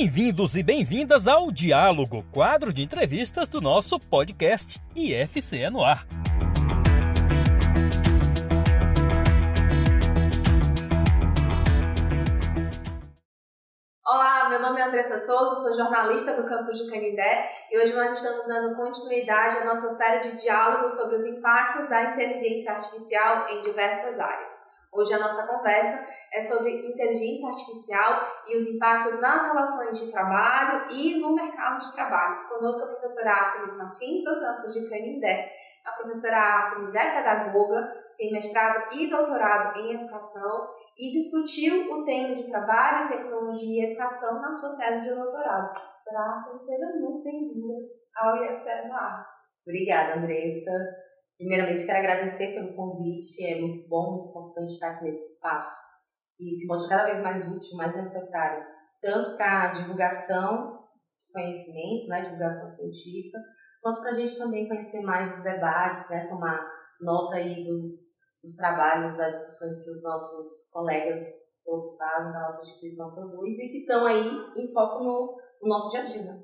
Bem-vindos e bem-vindas ao Diálogo, quadro de entrevistas do nosso podcast IFCE no ar. Olá, meu nome é Andressa Souza, sou jornalista do campus de Canindé e hoje nós estamos dando continuidade à nossa série de diálogos sobre os impactos da inteligência artificial em diversas áreas. Hoje a nossa conversa é sobre inteligência artificial e os impactos nas relações de trabalho e no mercado de trabalho. Conosco a professora Artemis Martins, do campus de Canindé. A professora Artemis é pedagoga, tem mestrado e doutorado em educação e discutiu o tema de trabalho, tecnologia e educação na sua tese de doutorado. Professora Artemis, seja muito bem-vinda ao IFCE no ar. Obrigada, Andressa. Primeiramente, quero agradecer pelo convite. É muito bom, muito importante estar aqui nesse espaço que se mostra cada vez mais útil, mais necessário, tanto para a divulgação de conhecimento, né, divulgação científica, quanto para a gente também conhecer mais os debates, né, tomar nota aí dos, dos trabalhos, das discussões que os nossos colegas todos fazem, da nossa instituição produz e que estão aí em foco no, no nosso dia a dia. Né?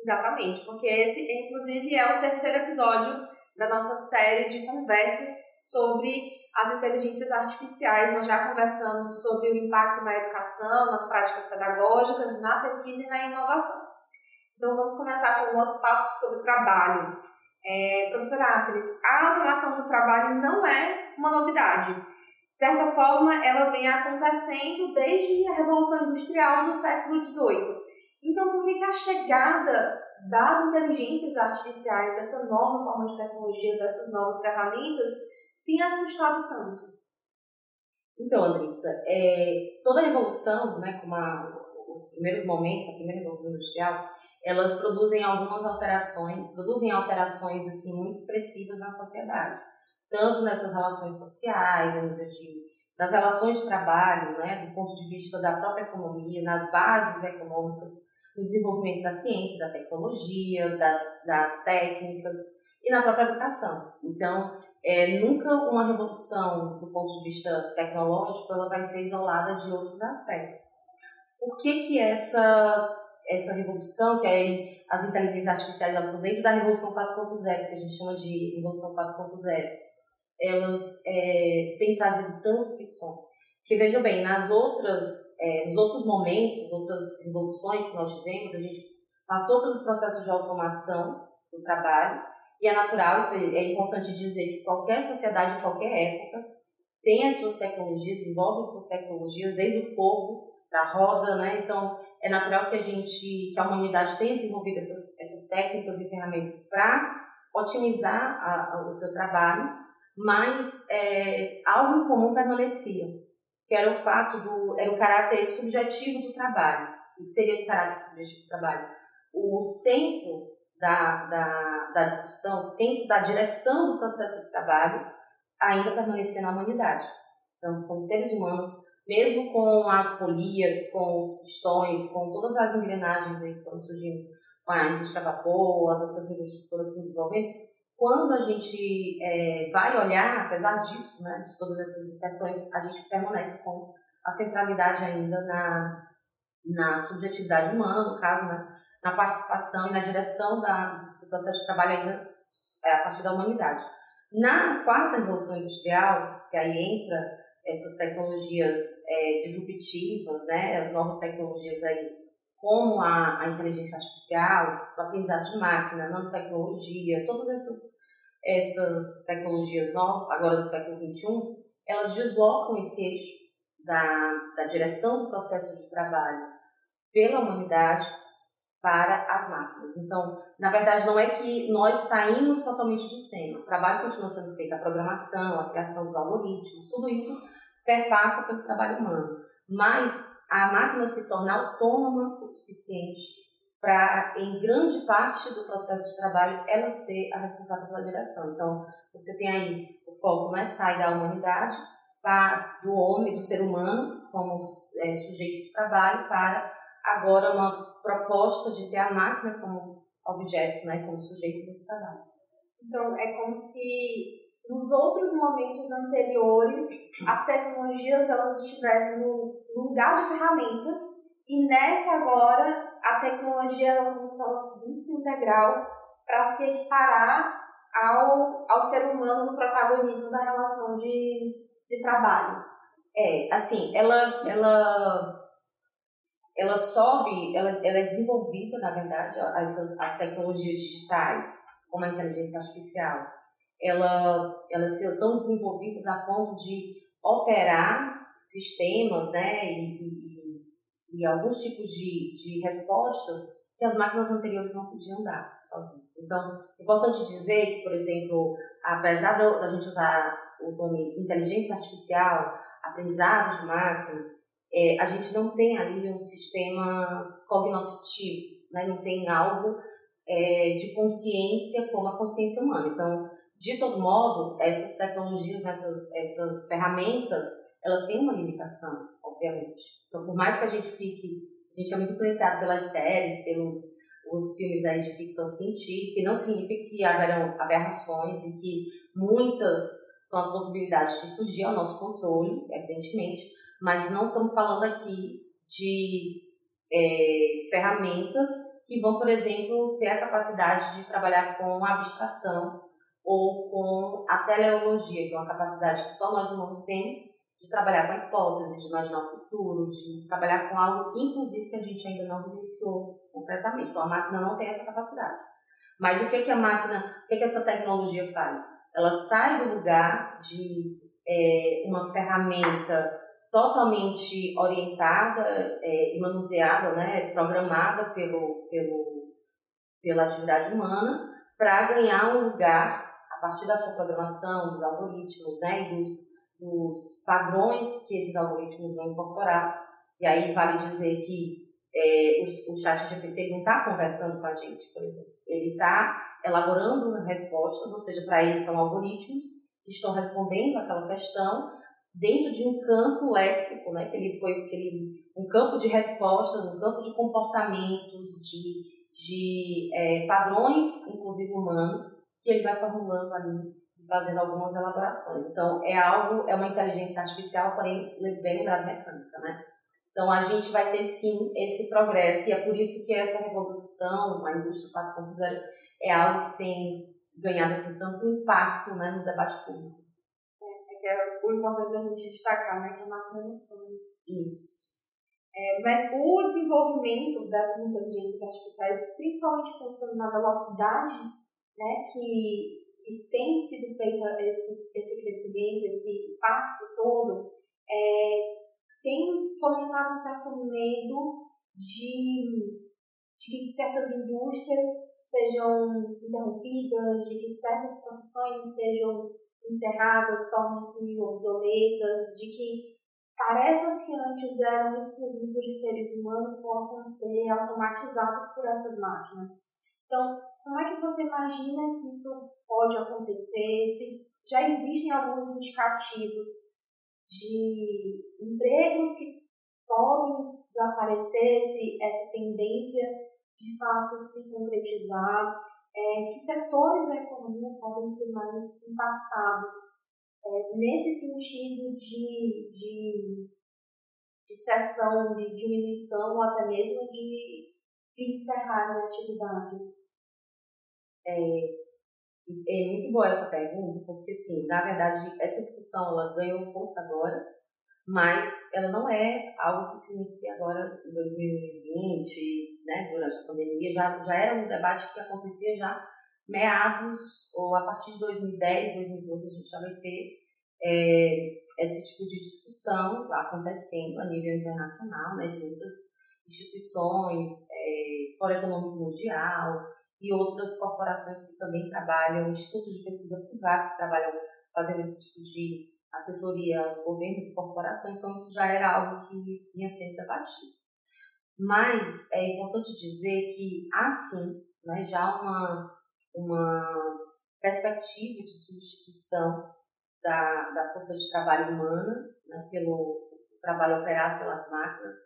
Exatamente, porque esse, inclusive, é o terceiro episódio da nossa série de conversas sobre as inteligências artificiais. Nós já conversamos sobre o impacto na educação, nas práticas pedagógicas, na pesquisa e na inovação. Então vamos começar com o nosso papo sobre trabalho. É, professora Atris, a automação do trabalho não é uma novidade. De certa forma, ela vem acontecendo desde a Revolução Industrial no século XVIII. Então, por que a chegada das inteligências artificiais, dessa nova forma de tecnologia, dessas novas ferramentas, tem assustado tanto? Então, Andressa, é, toda a revolução, né, como a, os primeiros momentos, a primeira revolução industrial, elas produzem algumas alterações, produzem alterações assim muito expressivas na sociedade, tanto nessas relações sociais, de, nas relações de trabalho, né, do ponto de vista da própria economia, nas bases econômicas, no desenvolvimento da ciência, da tecnologia, das, das técnicas e na própria educação. Então, é, nunca uma revolução do ponto de vista tecnológico ela vai ser isolada de outros aspectos. Por que que essa essa revolução, que é as inteligências artificiais, elas são dentro da revolução 4.0, que a gente chama de revolução 4.0, elas é, têm trazido tanto som porque vejam bem, nas outras, é, nos outros momentos, outras revoluções que nós tivemos, a gente passou pelos processos de automação do trabalho, e é natural, isso é importante dizer que qualquer sociedade, qualquer época, tem as suas tecnologias, desenvolve as suas tecnologias, desde o fogo, da roda, né? Então, é natural que a gente, que a humanidade tenha desenvolvido essas, essas técnicas e ferramentas para otimizar a, a, o seu trabalho, mas é, algo em comum permanecia, que era o fato do era o caráter subjetivo do trabalho. O que seria esse caráter subjetivo do trabalho? O centro da, da, da discussão, o centro da direção do processo de trabalho ainda permanecia na humanidade. Então, são seres humanos, mesmo com as polias, com os pistões, com todas as engrenagens que foram surgindo a indústria vapor, as outras indústrias foram se desenvolvendo, quando a gente é, vai olhar, apesar disso, né, de todas essas exceções, a gente permanece com a centralidade ainda na, na subjetividade humana, no caso, né, na participação e na direção da, do processo de trabalho ainda é, a partir da humanidade. Na quarta revolução industrial, que aí entra essas tecnologias é, disruptivas, né, as novas tecnologias aí, como a, a inteligência artificial, o aprendizado de máquina, nanotecnologia, todas essas, essas tecnologias novas, agora do século XXI, elas deslocam esse eixo da, da direção do processo de trabalho pela humanidade para as máquinas. Então, na verdade, não é que nós saímos totalmente de cena. O trabalho continua sendo feito, a programação, a criação dos algoritmos, tudo isso perpassa pelo trabalho humano. Mas a máquina se torna autônoma o suficiente para, em grande parte do processo de trabalho, ela ser a responsável pela direção. Então, você tem aí o foco, né, sai da humanidade, para, do homem, do ser humano, como é, sujeito de trabalho, para agora uma proposta de ter a máquina como objeto, né, como sujeito desse trabalho. Então, é como se nos outros momentos anteriores as tecnologias elas estivessem no lugar de ferramentas E nessa agora, a tecnologia ela, como se ela subisse um degrau para se equiparar ao, ao ser humano no protagonismo da relação de, de trabalho. É, assim, ela, ela, ela sobe, ela, ela é desenvolvida, na verdade, essas, as tecnologias digitais, como a inteligência artificial, ela, elas são desenvolvidas a ponto de operar sistemas né, e, e, e alguns tipos de, de respostas que as máquinas anteriores não podiam dar sozinhas. Então, é importante dizer que, por exemplo, apesar da gente usar o nome inteligência artificial, aprendizado de máquina, é, a gente não tem ali um sistema cognoscitivo, né? não tem algo é, de consciência como a consciência humana. Então, de todo modo, essas tecnologias, essas, essas ferramentas, elas têm uma limitação, obviamente. Então, por mais que a gente fique a gente é muito influenciado pelas séries, pelos os filmes aí de ficção científica, e não significa que haverão aberrações e que muitas são as possibilidades de fugir ao nosso controle, evidentemente, mas não estamos falando aqui de é, ferramentas que vão, por exemplo, ter a capacidade de trabalhar com a abstração ou com a teleologia, que é uma capacidade que só nós humanos temos de trabalhar com a hipótese, de imaginar o futuro, de trabalhar com algo, inclusive, que a gente ainda não vivenciou completamente. Então, a máquina não tem essa capacidade. Mas o que, que a máquina, o que, que essa tecnologia faz? Ela sai do lugar de é, uma ferramenta totalmente orientada é, e manuseada, né, programada pelo, pelo, pela atividade humana, para ganhar um lugar a partir da sua programação, dos algoritmos né, dos os padrões que esses algoritmos vão incorporar. E aí vale dizer que é, o, o chat GPT não está conversando com a gente, por exemplo. Ele está elaborando respostas, ou seja, para ele são algoritmos que estão respondendo aquela questão dentro de um campo léxico, né? Que ele foi que ele, um campo de respostas, um campo de comportamentos, de, de é, padrões, inclusive humanos, que ele vai formulando ali fazendo algumas elaborações. Então, é algo, é uma inteligência artificial, porém bem lembrada mecânica, né? Então, a gente vai ter sim esse progresso, e é por isso que essa revolução, a indústria 4.0, é algo que tem ganhado assim, tanto impacto né, no debate público. Que é o importante da gente destacar, né, que é máquina não são. Isso. É, mas o desenvolvimento dessas inteligências artificiais, principalmente pensando na velocidade né, que que tem sido feito esse, esse crescimento, esse impacto todo, é, tem fomentado um certo medo de, de que certas indústrias sejam interrompidas, de que certas profissões sejam encerradas, tornem-se obsoletas, de que tarefas que antes eram exclusivas de seres humanos possam ser automatizadas por essas máquinas. Então, como é que você imagina que isso pode acontecer? Se já existem alguns indicativos de empregos que podem desaparecer se essa tendência de fato se concretizar? É, que setores da economia podem ser mais impactados é, nesse sentido de, de, de cessão, de diminuição ou até mesmo de, de encerrar atividades? É, é muito boa essa pergunta, porque, assim, na verdade, essa discussão ela ganhou força agora, mas ela não é algo que se inicia agora em 2020, né, durante a pandemia, já, já era um debate que acontecia já meados, ou a partir de 2010, 2012, a gente já vai ter é, esse tipo de discussão acontecendo a nível internacional, né, de muitas instituições, é, Fórum Econômico Mundial, e outras corporações que também trabalham, institutos de pesquisa privados que trabalham fazendo esse tipo de assessoria aos governos e corporações, então isso já era algo que vinha sendo debatido. Mas é importante dizer que há sim né, já uma, uma perspectiva de substituição da, da força de trabalho humana né, pelo trabalho operado pelas máquinas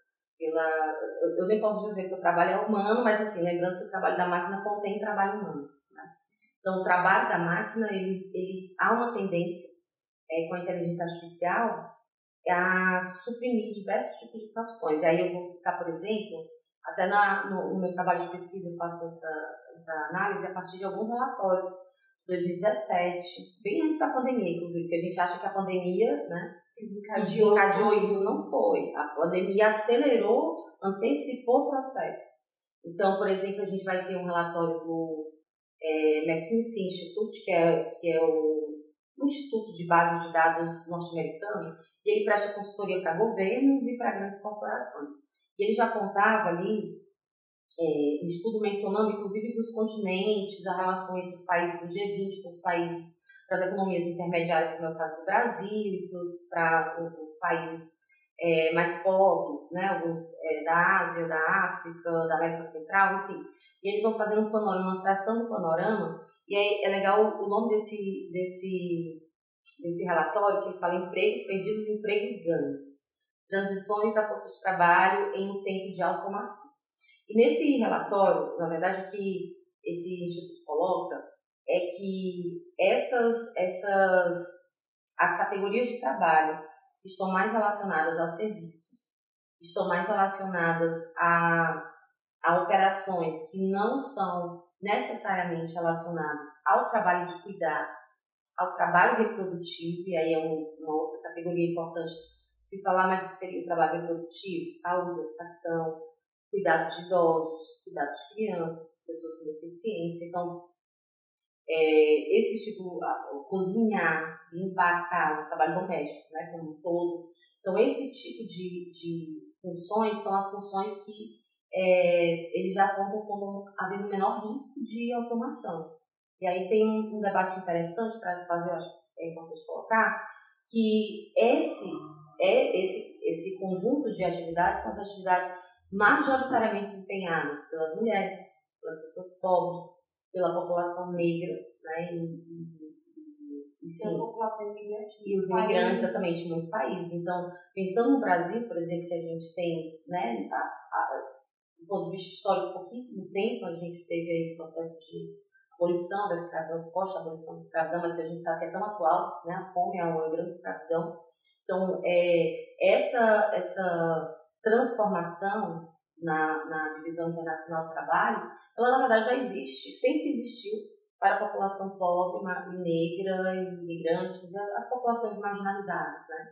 pela, eu nem posso dizer que o trabalho é humano, mas assim, lembrando que o trabalho da máquina contém trabalho humano. Né? Então, o trabalho da máquina, ele, ele há uma tendência é, com a inteligência artificial a suprimir diversos tipos de profissões. Aí eu vou citar, por exemplo, até na, no, no, meu trabalho de pesquisa eu faço essa, essa análise a partir de alguns relatórios de 2017, bem antes da pandemia, inclusive, porque a gente acha que a pandemia, né, desencadeou isso, não foi. A pandemia acelerou, antecipou processos. Então, por exemplo, a gente vai ter um relatório do é, McKinsey Institute, que é, que é o, um instituto de base de dados norte-americano, e ele presta consultoria para governos e para grandes corporações. E ele já apontava ali, é, um estudo mencionando inclusive dos continentes, a relação entre os países do G20 com os países das economias intermediárias, como é o caso do Brasil, para os países é, mais pobres, né, alguns é, da Ásia, da África, da América Central, enfim. E eles vão fazendo um panorama, uma tração do panorama, e aí é legal o nome desse, desse, desse relatório, que ele fala empregos perdidos e empregos ganhos. Transições da força de trabalho em um tempo de automação. E nesse relatório, na verdade, o que esse instituto coloca é que essas, essas as categorias de trabalho que estão mais relacionadas aos serviços, estão mais relacionadas a a operações que não são necessariamente relacionadas ao trabalho de cuidar, ao trabalho reprodutivo, e aí é uma outra categoria importante se falar mais do que seria o trabalho reprodutivo, saúde, educação, cuidado de idosos, cuidado de crianças, pessoas com deficiência. Então, é, esse tipo, cozinhar, limpar a casa, trabalho doméstico, né, como um todo. Então, esse tipo de, de funções são as funções que é, eles já apontam como havendo menor risco de automação. E aí tem um, debate interessante para se fazer, acho que é importante colocar, que esse, é, esse, esse conjunto de atividades são as atividades majoritariamente empenhadas pelas mulheres, pelas pessoas pobres, pela população negra, né, e, enfim, população e os imigrantes, exatamente, em muitos países. Então, pensando no Brasil, por exemplo, que a gente tem né, a, a, do ponto de vista histórico, pouquíssimo tempo a gente teve aí o processo de abolição da escravidão, suposta abolição da escravidão, mas que a gente sabe que é tão atual, né? a fome é uma grande escravidão. Então, é, essa, essa transformação na, na divisão internacional do trabalho, ela na verdade já existe, sempre existiu para a população pobre e negra, imigrantes, as populações marginalizadas. Né?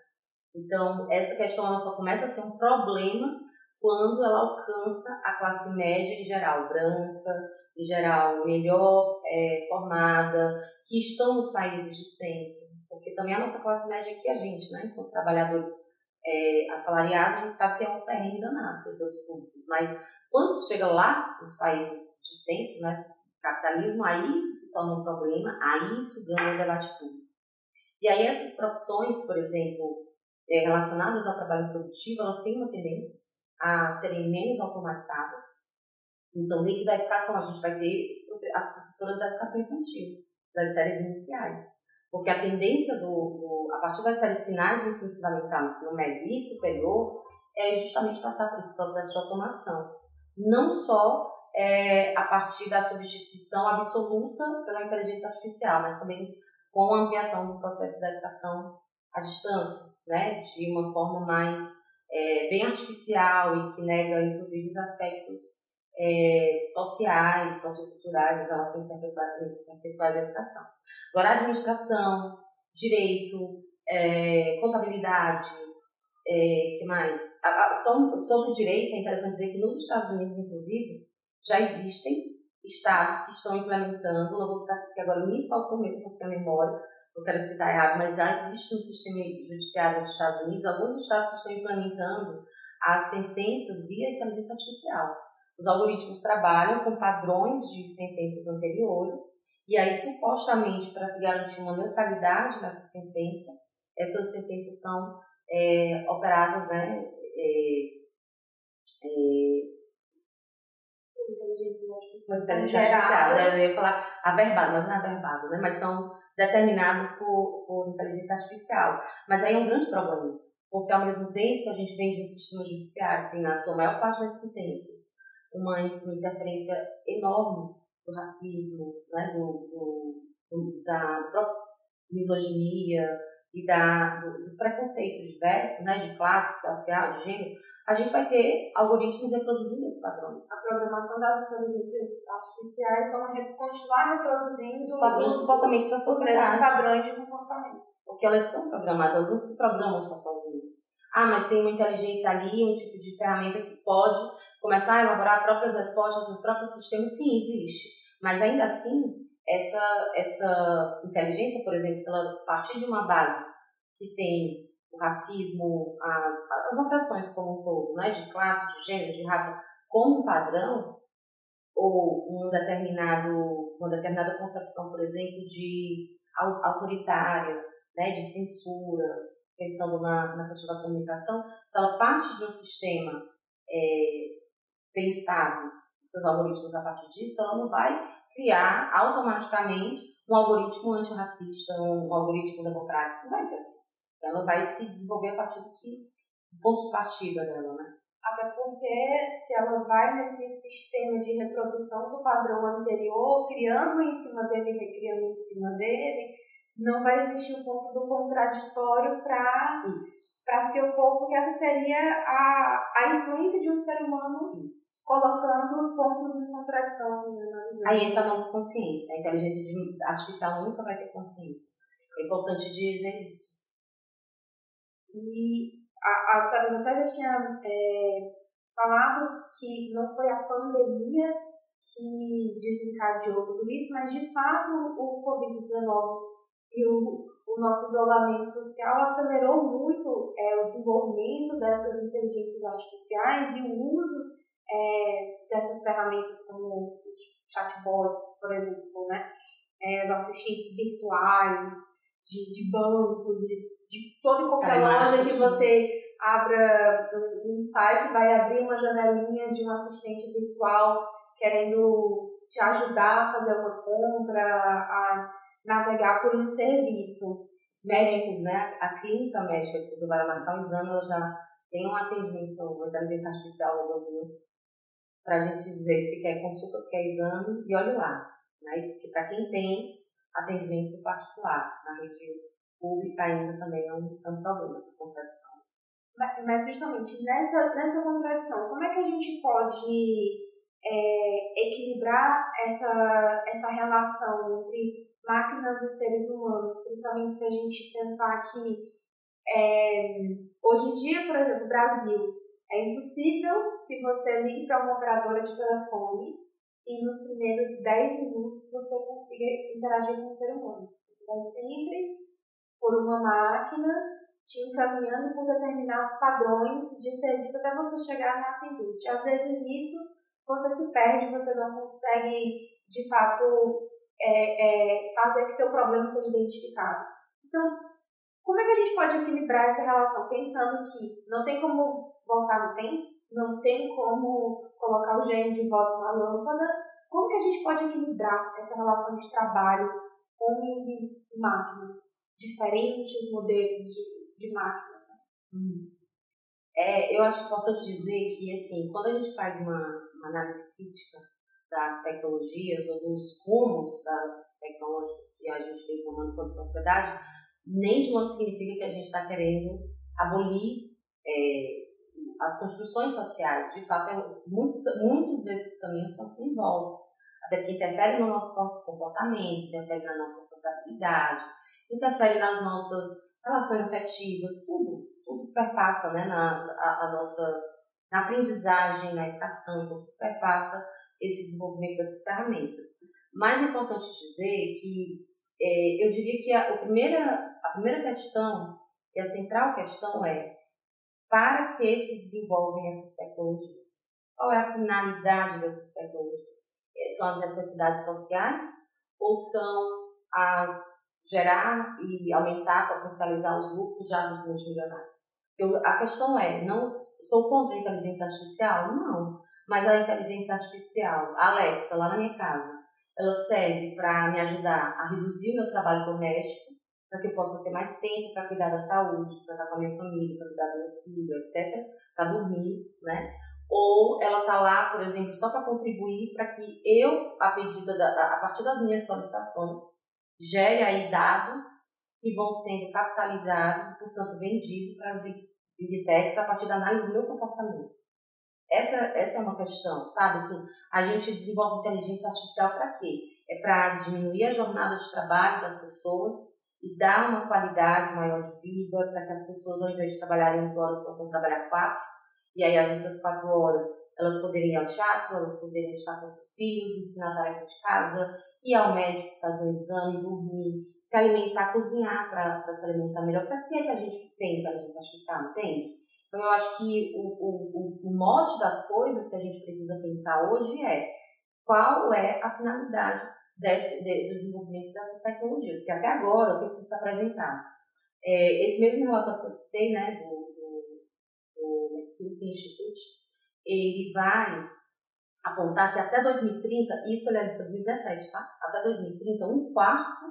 Então, essa questão ela só começa a ser um problema quando ela alcança a classe média em geral, branca, em geral melhor é, formada, que estão nos países de centro, porque também a nossa classe média aqui, a gente, né, enquanto trabalhadores é, assalariados, a gente sabe que é um terreno danado, setores públicos, mas quando chega lá, nos países de centro, né, capitalismo, aí isso se torna um problema, aí isso ganha o debate público. E aí essas profissões, por exemplo, é, relacionadas ao trabalho produtivo, elas têm uma tendência a serem menos automatizadas. Então, dentro da educação, a gente vai ter as professoras da educação infantil, das séries iniciais. Porque a tendência, do, do a partir das séries finais do ensino fundamental, ensino médio e superior, é justamente passar por esse processo de automação. Não só é, a partir da substituição absoluta pela inteligência artificial, mas também com a ampliação do processo da educação à distância, né, de uma forma mais é, bem artificial e que nega, inclusive, os aspectos é, sociais, socioculturais, relações interpessoais da educação. Agora, administração, direito, é, contabilidade, é, que mais? Sobre o direito, é interessante dizer que nos Estados Unidos, inclusive, já existem estados que estão implementando, não vou citar aqui agora, me faltou mesmo assim a memória, eu quero citar errado, mas já existe no sistema judiciário dos Estados Unidos alguns estados estão implementando as sentenças via inteligência artificial. Os algoritmos trabalham com padrões de sentenças anteriores e aí, supostamente, para se garantir uma neutralidade nessa sentença, essas sentenças são é, operadas, né, é, é, inteligência artificial, né? eu ia falar averbado, não é averbado, né, mas são determinadas por, por inteligência artificial. Mas aí é um grande problema, porque ao mesmo tempo, se a gente vem de um sistema judiciário que tem na sua maior parte das sentenças uma, interferência enorme do racismo, né, do, do, do da misoginia, e da, dos preconceitos diversos, né, de classe social, de gênero, a gente vai ter algoritmos reproduzindo esses padrões. A programação das inteligências artificiais vão continuar reproduzindo os padrões de comportamento da sociedade. Os padrões de comportamento. Porque elas são programadas, elas não se programam só sozinhas. Ah, mas tem uma inteligência ali, um tipo de ferramenta que pode começar a elaborar próprias respostas, seus próprios sistemas. Sim, existe. Mas ainda assim, essa, essa inteligência, por exemplo, se ela partir de uma base que tem o racismo, as, as opressões como um todo, né, de classe, de gênero, de raça, como um padrão, ou um determinado, uma determinada concepção, por exemplo, de autoritária, né, de censura, pensando na, na questão da comunicação, se ela parte de um sistema é, pensado, seus algoritmos a partir disso, ela não vai criar automaticamente um algoritmo antirracista, um, algoritmo democrático. Não vai ser assim. Ela vai se desenvolver a partir do, que, ponto de partida dela, né? Até porque se ela vai nesse sistema de reprodução do padrão anterior, criando em cima dele recriando em cima dele, não vai existir um ponto do contraditório para se opor, porque essa seria a, a influência de um ser humano Isso. colocando os pontos em contradição. Né, Aí entra a nossa consciência. A inteligência artificial nunca vai ter consciência. É importante dizer isso. E a, a Sara já tinha é, falado que não foi a pandemia que desencadeou tudo isso, mas de fato o Covid-19 e o, o nosso isolamento social acelerou muito é, o desenvolvimento dessas inteligências artificiais e o uso é, dessas ferramentas como chatbots, por exemplo, né? É, os assistentes virtuais, de, de bancos, de, de toda e qualquer loja que você abra um site, vai abrir uma janelinha de um assistente virtual querendo te ajudar a fazer uma compra, a navegar por um serviço. Os médicos, né, a clínica médica que você vai marcar um exame, ela já tem um atendimento, uma inteligência artificial, um para a gente dizer se quer consulta, se quer exame, e olhe lá. Né? Isso que para quem tem atendimento particular, na rede pública ainda também é um, é um problema, essa contradição. Mas justamente nessa, nessa contradição, como é que a gente pode é, equilibrar essa, essa relação entre máquinas e seres humanos, principalmente se a gente pensar que é, hoje em dia, por exemplo, no Brasil, é impossível que você ligue para uma operadora de telefone e nos primeiros 10 minutos você consiga interagir com um ser humano. Você vai sempre por uma máquina te encaminhando por determinados padrões de serviço até você chegar na atendente. Às vezes nisso você se perde, você não consegue de fato é, é, fazer que seu problema seja identificado. Então, como é que a gente pode equilibrar essa relação pensando que não tem como voltar no tempo, não tem como colocar o gênio de volta na lâmpada? Como que a gente pode equilibrar essa relação de trabalho homens e máquinas, diferentes modelos de, de máquinas? Né? Hum. É, eu acho importante dizer que, assim, quando a gente faz uma, uma análise crítica das tecnologias ou dos rumos da, tecnológicos que a gente vem tomando como sociedade, nem de modo significa que a gente está querendo abolir é, as construções sociais. De fato, é, muitos, muitos desses caminhos são volta, até porque interfere no nosso comportamento, interfere na nossa sociabilidade, interfere nas nossas relações afetivas, tudo, tudo perpassa né, na a, a nossa na aprendizagem, na educação, tudo perpassa esse desenvolvimento dessas ferramentas. Mais importante dizer que é, eu diria que a, a, primeira, a primeira questão, e a central questão é para que se desenvolvem essas tecnologias? Qual é a finalidade dessas tecnologias? É, são as necessidades sociais ou são as gerar e aumentar, potencializar os lucros já dos multimilionários? Eu, a questão é, não sou contra a inteligência artificial? Não. Mas a inteligência artificial, a Alexa, lá na minha casa, ela serve para me ajudar a reduzir o meu trabalho doméstico, para que eu possa ter mais tempo para cuidar da saúde, para estar com a minha família, para cuidar do meu filho, etc., para dormir, né? Ou ela está lá, por exemplo, só para contribuir para que eu, a, da, a partir das minhas solicitações, gere aí dados que vão sendo capitalizados e, portanto, vendidos para as big techs a partir da análise do meu comportamento. Essa, essa é uma questão, sabe? Assim, a gente desenvolve inteligência artificial para quê? É para diminuir a jornada de trabalho das pessoas e dar uma qualidade maior de vida para que as pessoas, ao invés de trabalharem 8 horas, possam trabalhar 4. E aí, as outras 4 horas, elas poderiam ir ao teatro, elas poderiam estar com seus filhos, ensinar tarefa de casa, ir ao médico, fazer um exame, dormir, se alimentar, cozinhar para se alimentar melhor. Para que, é que a gente tem inteligência artificial, entende? Então, eu acho que o, o, o mote das coisas que a gente precisa pensar hoje é qual é a finalidade desse, de, do desenvolvimento dessas tecnologias. Porque até agora, o que preciso apresentar? É, esse mesmo relatório que eu citei, né, do, do, do McKinsey Institute, ele vai apontar que até 2030, isso é de 2017, tá? Até 2030, um quarto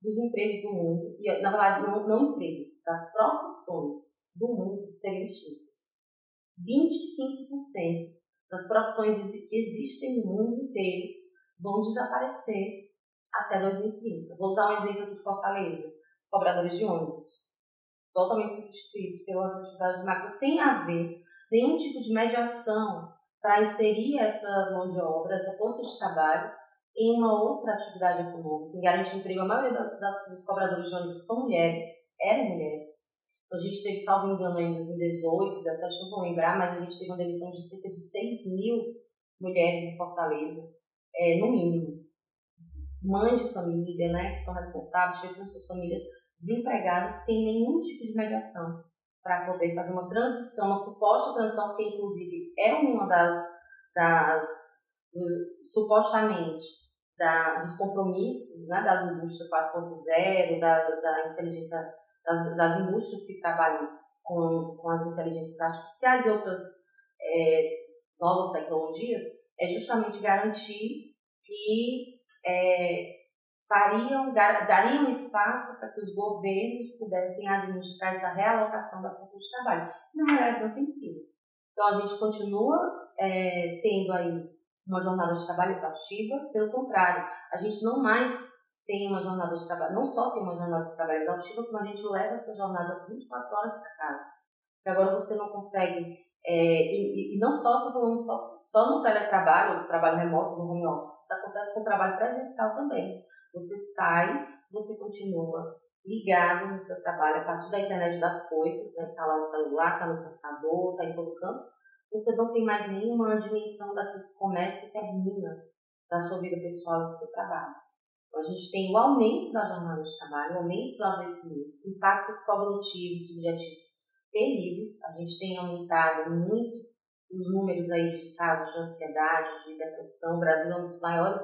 dos empregos do mundo, e na verdade não, não empregos, das profissões do mundo serem extintas. 25% das profissões que existem no mundo inteiro vão desaparecer até 2030. Vou usar um exemplo de Fortaleza, os cobradores de ônibus, totalmente substituídos pelas atividades de máquina, sem haver nenhum tipo de mediação para inserir essa mão de obra, essa força de trabalho em uma outra atividade econômica, em garantir emprego. A maioria das, das, dos cobradores de ônibus são mulheres, eram mulheres. A gente teve, salvo engano, em 2018, 2017, não vou lembrar, mas a gente teve uma demissão de cerca de 6 mil mulheres em Fortaleza, é, no mínimo. Mães de família, né, que são responsáveis, chefam suas famílias desempregadas sem nenhum tipo de mediação para poder fazer uma transição, uma suposta transição, que inclusive é uma das, das supostamente, da, dos compromissos né, das indústrias 4.0, da, da inteligência das, das indústrias que trabalham com, com as inteligências artificiais e outras é, novas tecnologias, é justamente garantir que é, fariam, dariam espaço para que os governos pudessem administrar essa realocação da força de trabalho. Não é sido. Então, a gente continua é, tendo aí uma jornada de trabalho exaustiva, pelo contrário, a gente não mais tem uma jornada de trabalho, não só tem uma jornada de trabalho exaustiva, como a gente leva essa jornada 24 horas para casa. Porque agora você não consegue, é, e, e, não só, estou falando só, só no teletrabalho, no trabalho remoto, no home office, isso acontece com o trabalho presencial também. Você sai, você continua ligado no seu trabalho a partir da internet das coisas, né? Tá lá no celular, tá no computador, tá em todo canto. Você não tem mais nenhuma dimensão daquilo que começa e termina da sua vida pessoal e do seu trabalho. A gente tem o aumento da jornada de trabalho, o aumento do adoecimento, impactos cognitivos, subjetivos terríveis. A gente tem aumentado muito os números aí de casos de ansiedade, de depressão. O Brasil é um dos maiores,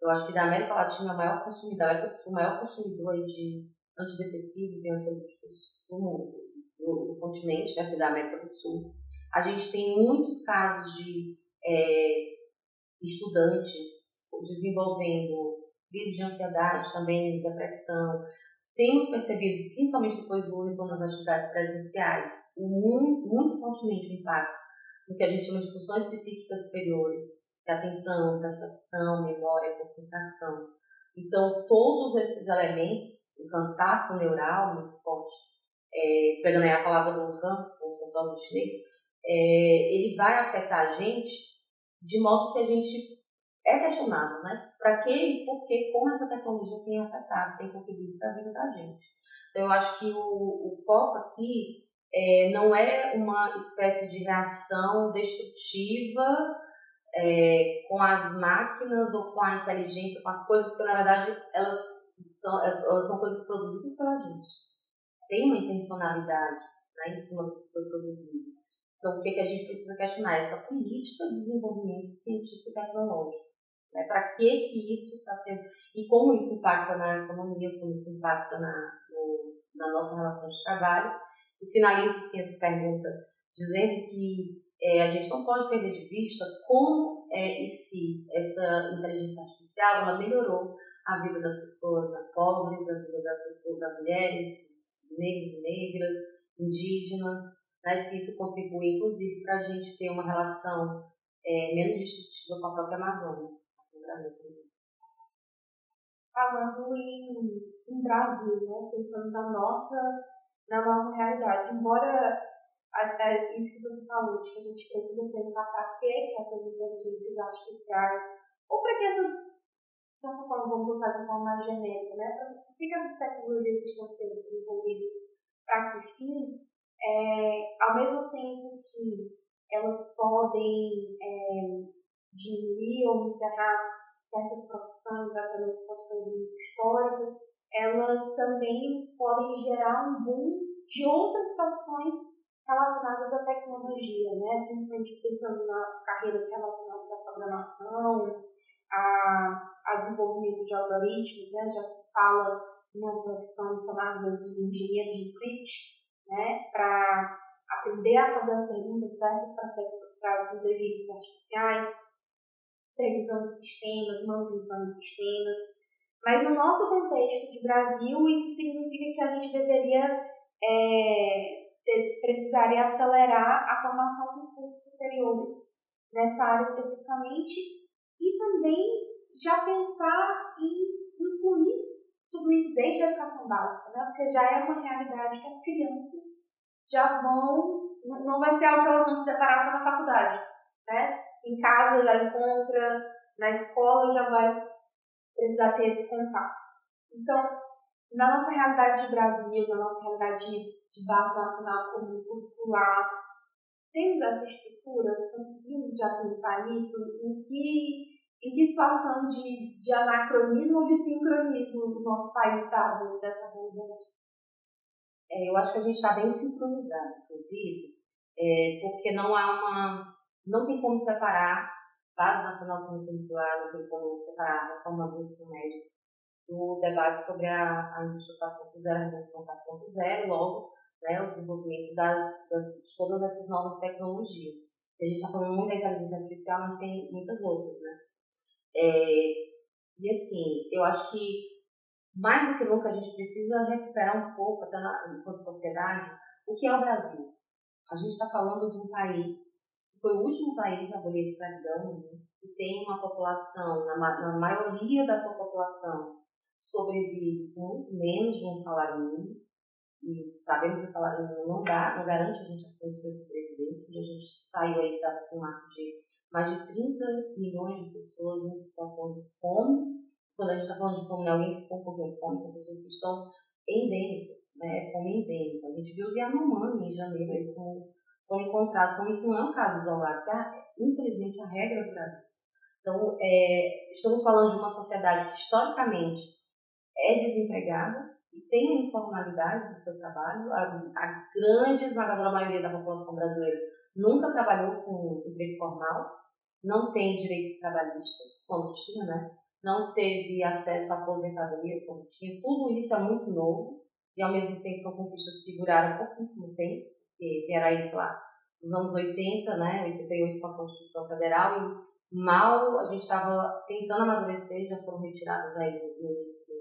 eu acho que da América Latina, é o maior consumidor, o maior consumidor aí de antidepressivos e ansiolíticos do mundo, do, do continente, né, da América do Sul. A gente tem muitos casos de é, estudantes desenvolvendo crise de ansiedade também, depressão. Temos percebido, principalmente depois do retorno das atividades presenciais, muito, muito fortemente o impacto no que a gente chama de funções psíquicas superiores, que é atenção, percepção, memória, concentração. Então, todos esses elementos, o cansaço neural muito forte, é, pegando aí a palavra do Han, o sociólogo chinês, é, ele vai afetar a gente de modo que a gente é questionado, né? Para que e por que, como essa tecnologia tem afetado, tem contribuído para a vida da gente. Então, eu acho que o, o foco aqui é, não é uma espécie de reação destrutiva é, com as máquinas ou com a inteligência, com as coisas, porque na verdade elas são, elas são coisas produzidas pela gente. Tem uma intencionalidade né, em cima do que foi produzido. Então, o que, que a gente precisa questionar? Essa política de desenvolvimento científico e tecnológico. Né? Para que, que isso está sendo. E como isso impacta na economia, como isso impacta na, no, na nossa relação de trabalho. E finalizo sim essa pergunta dizendo que é, a gente não pode perder de vista como é, e se essa inteligência artificial ela melhorou a vida das pessoas mais pobres, a vida das pessoas, das mulheres, negros e negras, indígenas, né, se isso contribui, inclusive, para a gente ter uma relação é, menos destrutiva com a própria Amazônia. Falando em, em Brasil, né? pensando na nossa, na nossa realidade. Embora a, a, isso que você falou, que a gente precisa pensar para que essas inteligências artificiais, ou para que essas, de certa forma, vamos colocar de forma mais genérica, né? Por que essas tecnologias estão sendo desenvolvidas para que fim? É, ao mesmo tempo que elas podem é, diminuir ou encerrar certas profissões, até mesmo profissões históricas, elas também podem gerar um boom de outras profissões relacionadas à tecnologia, né? principalmente pensando nas carreiras relacionadas à programação, a, a desenvolvimento de algoritmos, né? já se fala em uma profissão chamada de engenheiro de script, né? para aprender a fazer as perguntas certas para as inteligências artificiais, supervisão de sistemas, manutenção de sistemas. Mas no nosso contexto de Brasil, isso significa que a gente deveria, é, ter, precisaria acelerar a formação dos cursos superiores nessa área especificamente e também já pensar em incluir tudo isso desde a educação básica, né? porque já é uma realidade que as crianças já vão, não vai ser algo que elas vão se deparar só na faculdade, né? Em casa já encontra, na escola já vai precisar ter esse contato. Então, na nossa realidade de Brasil, na nossa realidade de base nacional comum curricular, temos essa estrutura, conseguimos já pensar nisso, em que, em que situação de, de anacronismo ou de sincronismo o nosso país está dessa realidade? É, eu acho que a gente está bem sincronizado, inclusive, é, porque não há uma não tem como separar base nacional curricular, não tem como separar a reforma do ensino médio do debate sobre a, a indústria 4.0, a revolução 4.0, logo né, o desenvolvimento das, das, de todas essas novas tecnologias. A gente está falando muito da inteligência artificial, mas tem muitas outras, né? É, e assim, eu acho que mais do que nunca a gente precisa recuperar um pouco, enquanto sociedade, o que é o Brasil. A gente está falando de um país foi o último país a abolir a escravidão e tem uma população, na, na maioria da sua população, sobrevive com menos de um salário mínimo. E sabendo que o salário mínimo não, dá, não garante a gente as condições de sobrevivência. A gente saiu aí da, com um marco de mais de 30 milhões de pessoas em situação de fome. Quando a gente está falando de fome, não é alguém que ficou um de fome, são pessoas que estão endêmicas, né? Fome endêmica. A gente viu os Yanomami em janeiro aí com foram encontrados. Então, isso não é um caso isolado, isso é, infelizmente, a regra do Brasil. Então, é, estamos falando de uma sociedade que, historicamente, é desempregada e tem a informalidade do seu trabalho. A, a grande esmagadora maioria da população brasileira nunca trabalhou com emprego formal, não tem direitos trabalhistas, quando tinha, né? Não teve acesso à aposentadoria, quando tinha. Tudo isso é muito novo e, ao mesmo tempo, são conquistas que duraram pouquíssimo tempo que era isso lá dos anos 80, né, 88 com a Constituição Federal, e mal a gente estava tentando amadurecer, já foram retiradas aí no início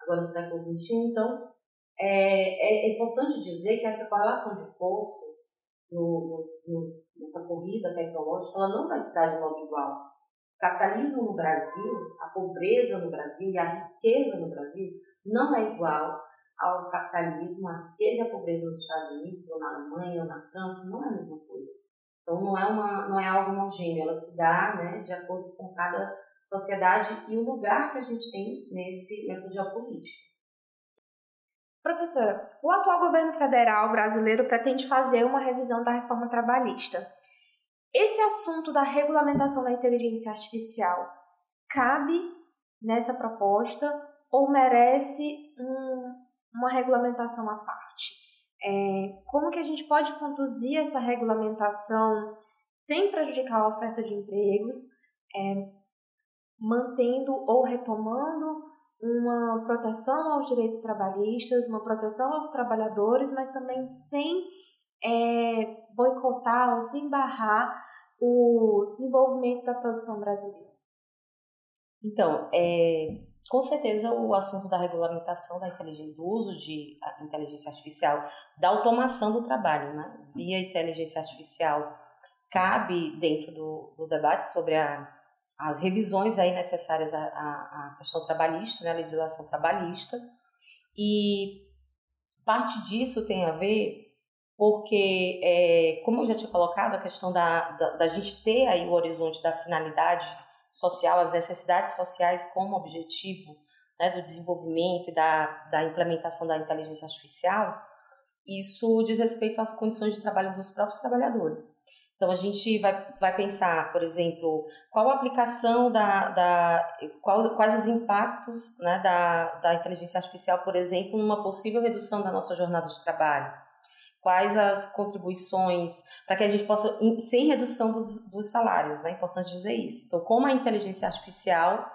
agora do século XXI. Então, é, é, importante dizer que essa correlação de forças no, no, nessa corrida tecnológica, ela não vai se dar de modo igual. O capitalismo no Brasil, a pobreza no Brasil e a riqueza no Brasil não é igual ao capitalismo, a riqueza e a pobreza nos Estados Unidos, ou na Alemanha, ou na França, não é a mesma coisa. Então, não é, uma, não é algo homogêneo, ela se dá né, de acordo com cada sociedade e o lugar que a gente tem nesse, nessa geopolítica. Professora, o atual governo federal brasileiro pretende fazer uma revisão da reforma trabalhista. Esse assunto da regulamentação da inteligência artificial cabe nessa proposta ou merece um, uma regulamentação à parte. É, como que a gente pode conduzir essa regulamentação sem prejudicar a oferta de empregos, é, mantendo ou retomando uma proteção aos direitos trabalhistas, uma proteção aos trabalhadores, mas também sem é, boicotar ou sem barrar o desenvolvimento da produção brasileira. Então, é, com certeza o assunto da regulamentação da inteligência, do uso de inteligência artificial, da automação do trabalho, né? via inteligência artificial, cabe dentro do, do debate sobre a, as revisões aí necessárias à, à, questão trabalhista, né, à legislação trabalhista, e parte disso tem a ver porque, é, como eu já tinha colocado, a questão da, da, da, gente ter aí o horizonte da finalidade social, as necessidades sociais como objetivo né, do desenvolvimento e da, da implementação da inteligência artificial, isso diz respeito às condições de trabalho dos próprios trabalhadores. Então, a gente vai, vai pensar, por exemplo, qual a aplicação da. da qual, quais os impactos né, da, da inteligência artificial, por exemplo, numa possível redução da nossa jornada de trabalho. Quais as contribuições para que a gente possa, sem redução dos, dos salários, né? É importante dizer isso. Então, como a inteligência artificial,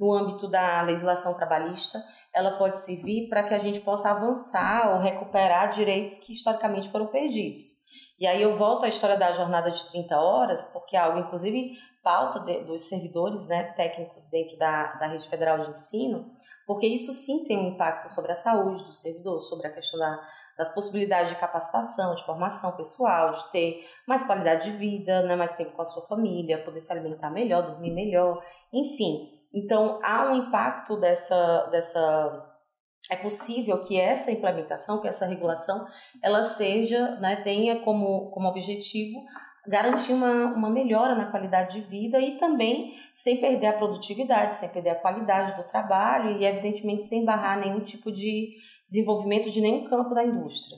no âmbito da legislação trabalhista, ela pode servir para que a gente possa avançar ou recuperar direitos que historicamente foram perdidos. E aí eu volto à história da jornada de 30 horas, porque é algo, inclusive, pauta de, dos servidores né, técnicos dentro da, da rede federal de ensino, porque isso sim tem um impacto sobre a saúde do servidor, sobre a questão da, das possibilidades de capacitação, de formação pessoal, de ter mais qualidade de vida, né, mais tempo com a sua família, poder se alimentar melhor, dormir melhor, enfim. Então, há um impacto dessa, dessa é possível que essa implementação, que essa regulação, ela seja, né, tenha como, como objetivo garantir uma, uma melhora na qualidade de vida e também sem perder a produtividade, sem perder a qualidade do trabalho e, evidentemente, sem barrar nenhum tipo de desenvolvimento de nenhum campo da indústria.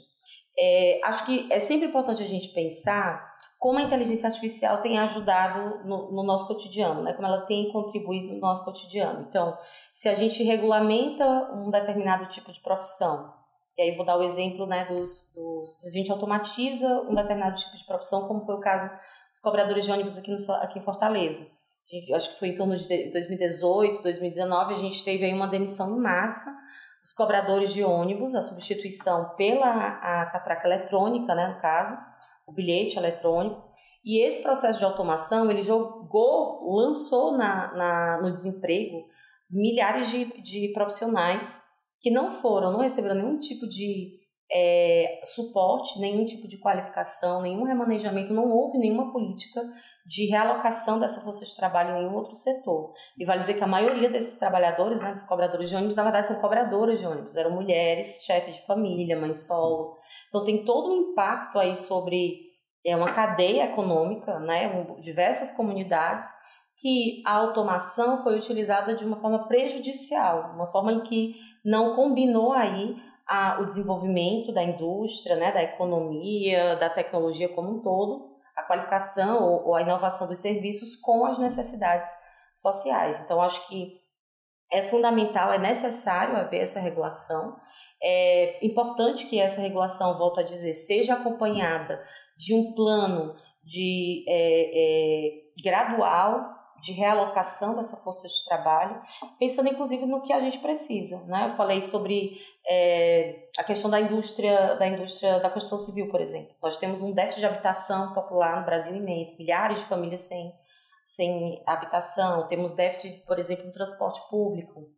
É, acho que é sempre importante a gente pensar como a inteligência artificial tem ajudado no, no, nosso cotidiano, né? como ela tem contribuído no nosso cotidiano. Então, se a gente regulamenta um determinado tipo de profissão, e aí vou dar o exemplo né, dos, dos a gente automatiza um determinado tipo de profissão, como foi o caso dos cobradores de ônibus aqui, no, aqui em Fortaleza. Gente, acho que foi em torno de 2018, 2019, a gente teve aí uma demissão em massa dos cobradores de ônibus, a substituição pela a catraca eletrônica, né, no caso, o bilhete eletrônico. E esse processo de automação, ele jogou, lançou na, na, no desemprego milhares de, de profissionais que não foram, não receberam nenhum tipo de é, suporte, nenhum tipo de qualificação, nenhum remanejamento, não houve nenhuma política de realocação dessa força de trabalho em outro setor. E vale dizer que a maioria desses trabalhadores, né, cobradores de ônibus, na verdade são cobradoras de ônibus, eram mulheres, chefes de família, mães solo, então tem todo um impacto aí sobre é, uma cadeia econômica, né, diversas comunidades, que a automação foi utilizada de uma forma prejudicial, uma forma em que não combinou aí a, o desenvolvimento da indústria, né, da economia, da tecnologia como um todo, a qualificação ou, ou a inovação dos serviços com as necessidades sociais. Então, acho que é fundamental, é necessário haver essa regulação, é importante que essa regulação, volto a dizer, seja acompanhada de um plano de é, é, gradual de realocação dessa força de trabalho, pensando inclusive no que a gente precisa. Né? Eu falei sobre é, a questão da indústria, da indústria da construção civil, por exemplo. Nós temos um déficit de habitação popular no Brasil imenso, milhares de famílias sem, sem habitação, temos déficit, por exemplo, no transporte público.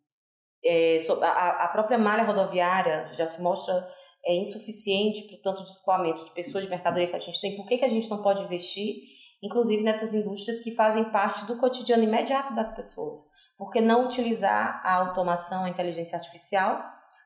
É, a, própria malha rodoviária já se mostra é, insuficiente para o tanto de escoamento de pessoas de mercadoria que a gente tem. Por que, que a gente não pode investir, inclusive nessas indústrias que fazem parte do cotidiano imediato das pessoas? Por que não utilizar a automação, a inteligência artificial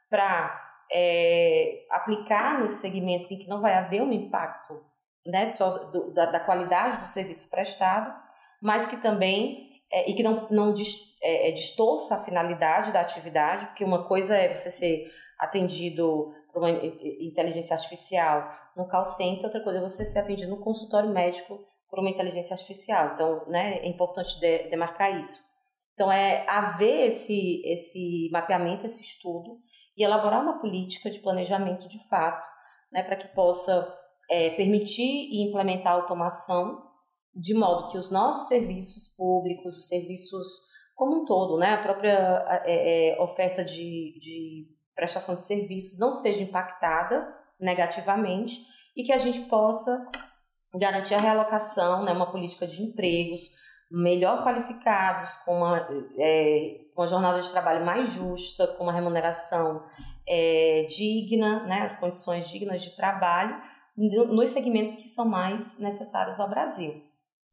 para é, aplicar nos segmentos em que não vai haver um impacto né, só do, da, da qualidade do serviço prestado, mas que também é, e que não, não é, é, distorça a finalidade da atividade, porque uma coisa é você ser atendido por uma inteligência artificial no call center, outra coisa é você ser atendido no consultório médico por uma inteligência artificial. Então, né, é importante de, demarcar isso. Então, é haver esse, esse mapeamento, esse estudo, e elaborar uma política de planejamento de fato, né, para que possa é, permitir e implementar automação de modo que os nossos serviços públicos, os serviços como um todo, né, a própria é, é, oferta de, de prestação de serviços não seja impactada negativamente e que a gente possa garantir a realocação, né, uma política de empregos melhor qualificados, com uma, é, uma jornada de trabalho mais justa, com uma remuneração é, digna, né, as condições dignas de trabalho, nos segmentos que são mais necessários ao Brasil.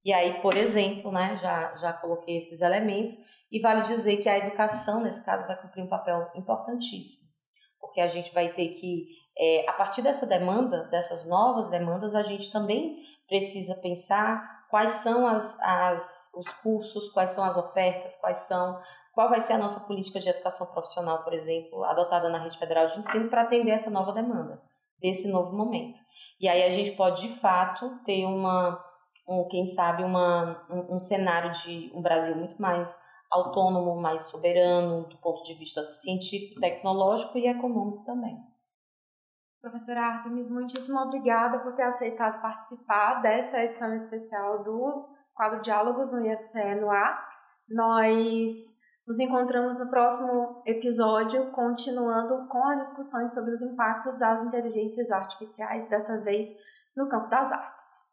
E aí, por exemplo, né, já, já coloquei esses elementos, e vale dizer que a educação, nesse caso, vai cumprir um papel importantíssimo, porque a gente vai ter que, é, a partir dessa demanda, dessas novas demandas, a gente também precisa pensar quais são as, as, os cursos, quais são as ofertas, quais são qual vai ser a nossa política de educação profissional, por exemplo, adotada na rede federal de ensino para atender essa nova demanda, desse novo momento. E aí a gente pode, de fato, ter uma, um, quem sabe, uma, um, um cenário de um Brasil muito mais autônomo, mais soberano, do ponto de vista científico, tecnológico e econômico também. Professora Artemis, muitíssimo obrigada por ter aceitado participar dessa edição especial do quadro Diálogos no IFCE no ar. Nós nos encontramos no próximo episódio, continuando com as discussões sobre os impactos das inteligências artificiais, dessa vez no campo das artes.